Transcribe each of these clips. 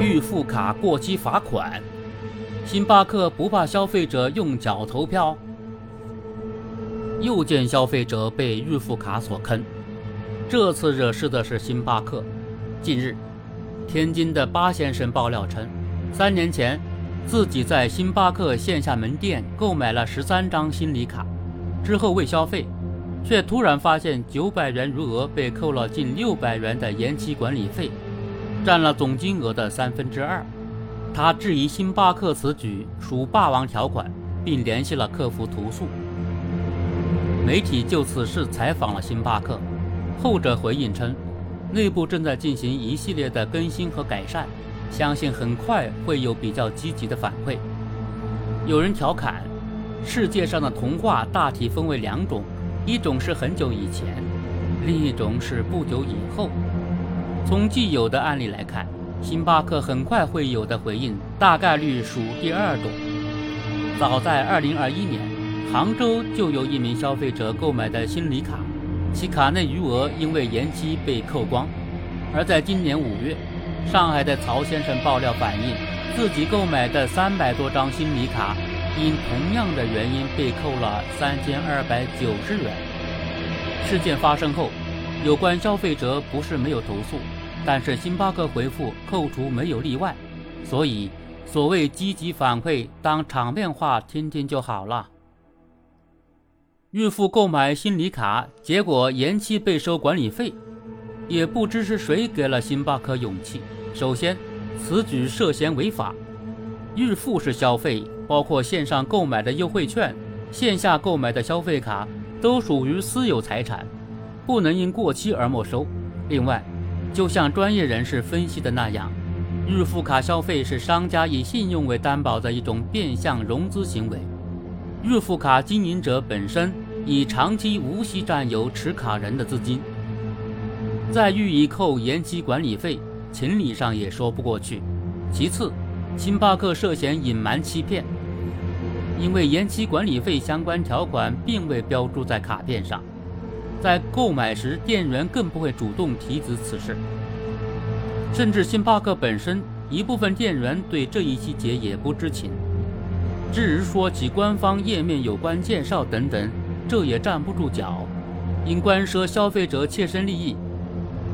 预付卡过期罚款，星巴克不怕消费者用脚投票？又见消费者被预付卡所坑，这次惹事的是星巴克。近日，天津的巴先生爆料称，三年前自己在星巴克线下门店购买了十三张心礼卡，之后未消费，却突然发现九百元余额被扣了近六百元的延期管理费。占了总金额的三分之二，他质疑星巴克此举属霸王条款，并联系了客服投诉。媒体就此事采访了星巴克，后者回应称，内部正在进行一系列的更新和改善，相信很快会有比较积极的反馈。有人调侃，世界上的童话大体分为两种，一种是很久以前，另一种是不久以后。从既有的案例来看，星巴克很快会有的回应，大概率属第二种。早在2021年，杭州就有一名消费者购买的新礼卡，其卡内余额因为延期被扣光；而在今年五月，上海的曹先生爆料反映，自己购买的三百多张新礼卡，因同样的原因被扣了三千二百九十元。事件发生后。有关消费者不是没有投诉，但是星巴克回复扣除没有例外，所以所谓积极反馈当场面话听听就好了。预付购买心理卡，结果延期被收管理费，也不知是谁给了星巴克勇气。首先，此举涉嫌违法。预付式消费，包括线上购买的优惠券、线下购买的消费卡，都属于私有财产。不能因过期而没收。另外，就像专业人士分析的那样，预付卡消费是商家以信用为担保的一种变相融资行为。预付卡经营者本身已长期无息占有持卡人的资金，再予以扣延期管理费，情理上也说不过去。其次，星巴克涉嫌隐瞒欺骗，因为延期管理费相关条款并未标注在卡片上。在购买时，店员更不会主动提及此事，甚至星巴克本身一部分店员对这一细节也不知情。至于说起官方页面有关介绍等等，这也站不住脚，因关涉消费者切身利益，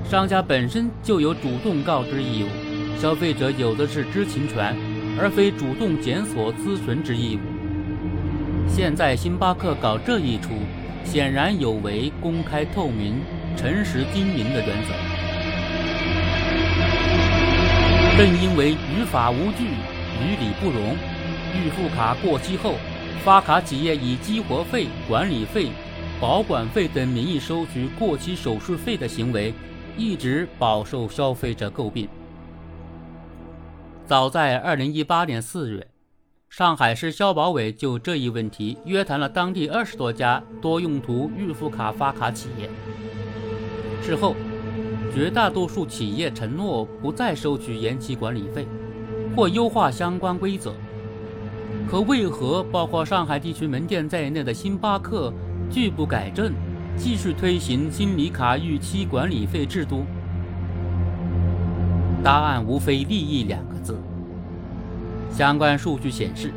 商家本身就有主动告知义务，消费者有的是知情权，而非主动检索咨询之义务。现在星巴克搞这一出。显然有违公开透明、诚实经营的原则。正因为于法无据、于理不容，预付卡过期后，发卡企业以激活费、管理费、保管费等名义收取过期手续费的行为，一直饱受消费者诟病。早在2018年4月。上海市消保委就这一问题约谈了当地二十多家多用途预付卡发卡企业。事后，绝大多数企业承诺不再收取延期管理费，或优化相关规则。可为何包括上海地区门店在内的星巴克拒不改正，继续推行新礼卡逾期管理费制度？答案无非利益两个字。相关数据显示，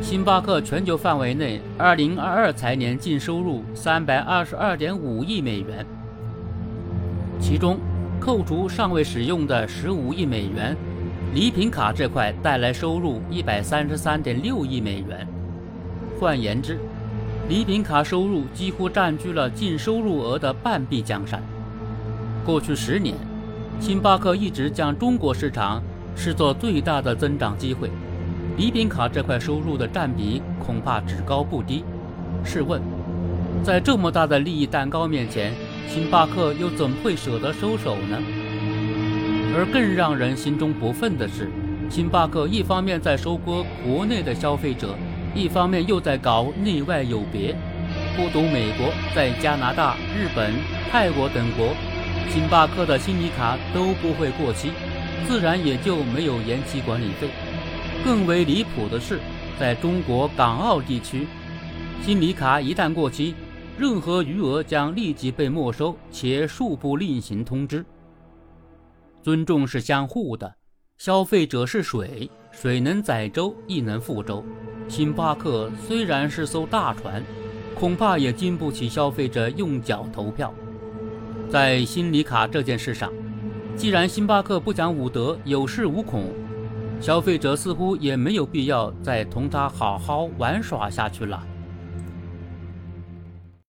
星巴克全球范围内2022财年净收入322.5亿美元，其中扣除尚未使用的15亿美元，礼品卡这块带来收入133.6亿美元。换言之，礼品卡收入几乎占据了净收入额的半壁江山。过去十年，星巴克一直将中国市场视作最大的增长机会。礼品卡这块收入的占比恐怕只高不低。试问，在这么大的利益蛋糕面前，星巴克又怎么会舍得收手呢？而更让人心中不忿的是，星巴克一方面在收割国内的消费者，一方面又在搞内外有别。不独美国，在加拿大、日本、泰国等国，星巴克的新礼卡都不会过期，自然也就没有延期管理费。更为离谱的是，在中国港澳地区，新礼卡一旦过期，任何余额将立即被没收，且恕不另行通知。尊重是相互的，消费者是水，水能载舟，亦能覆舟。星巴克虽然是艘大船，恐怕也经不起消费者用脚投票。在新礼卡这件事上，既然星巴克不讲武德，有恃无恐，消费者似乎也没有必要再同他好好玩耍下去了。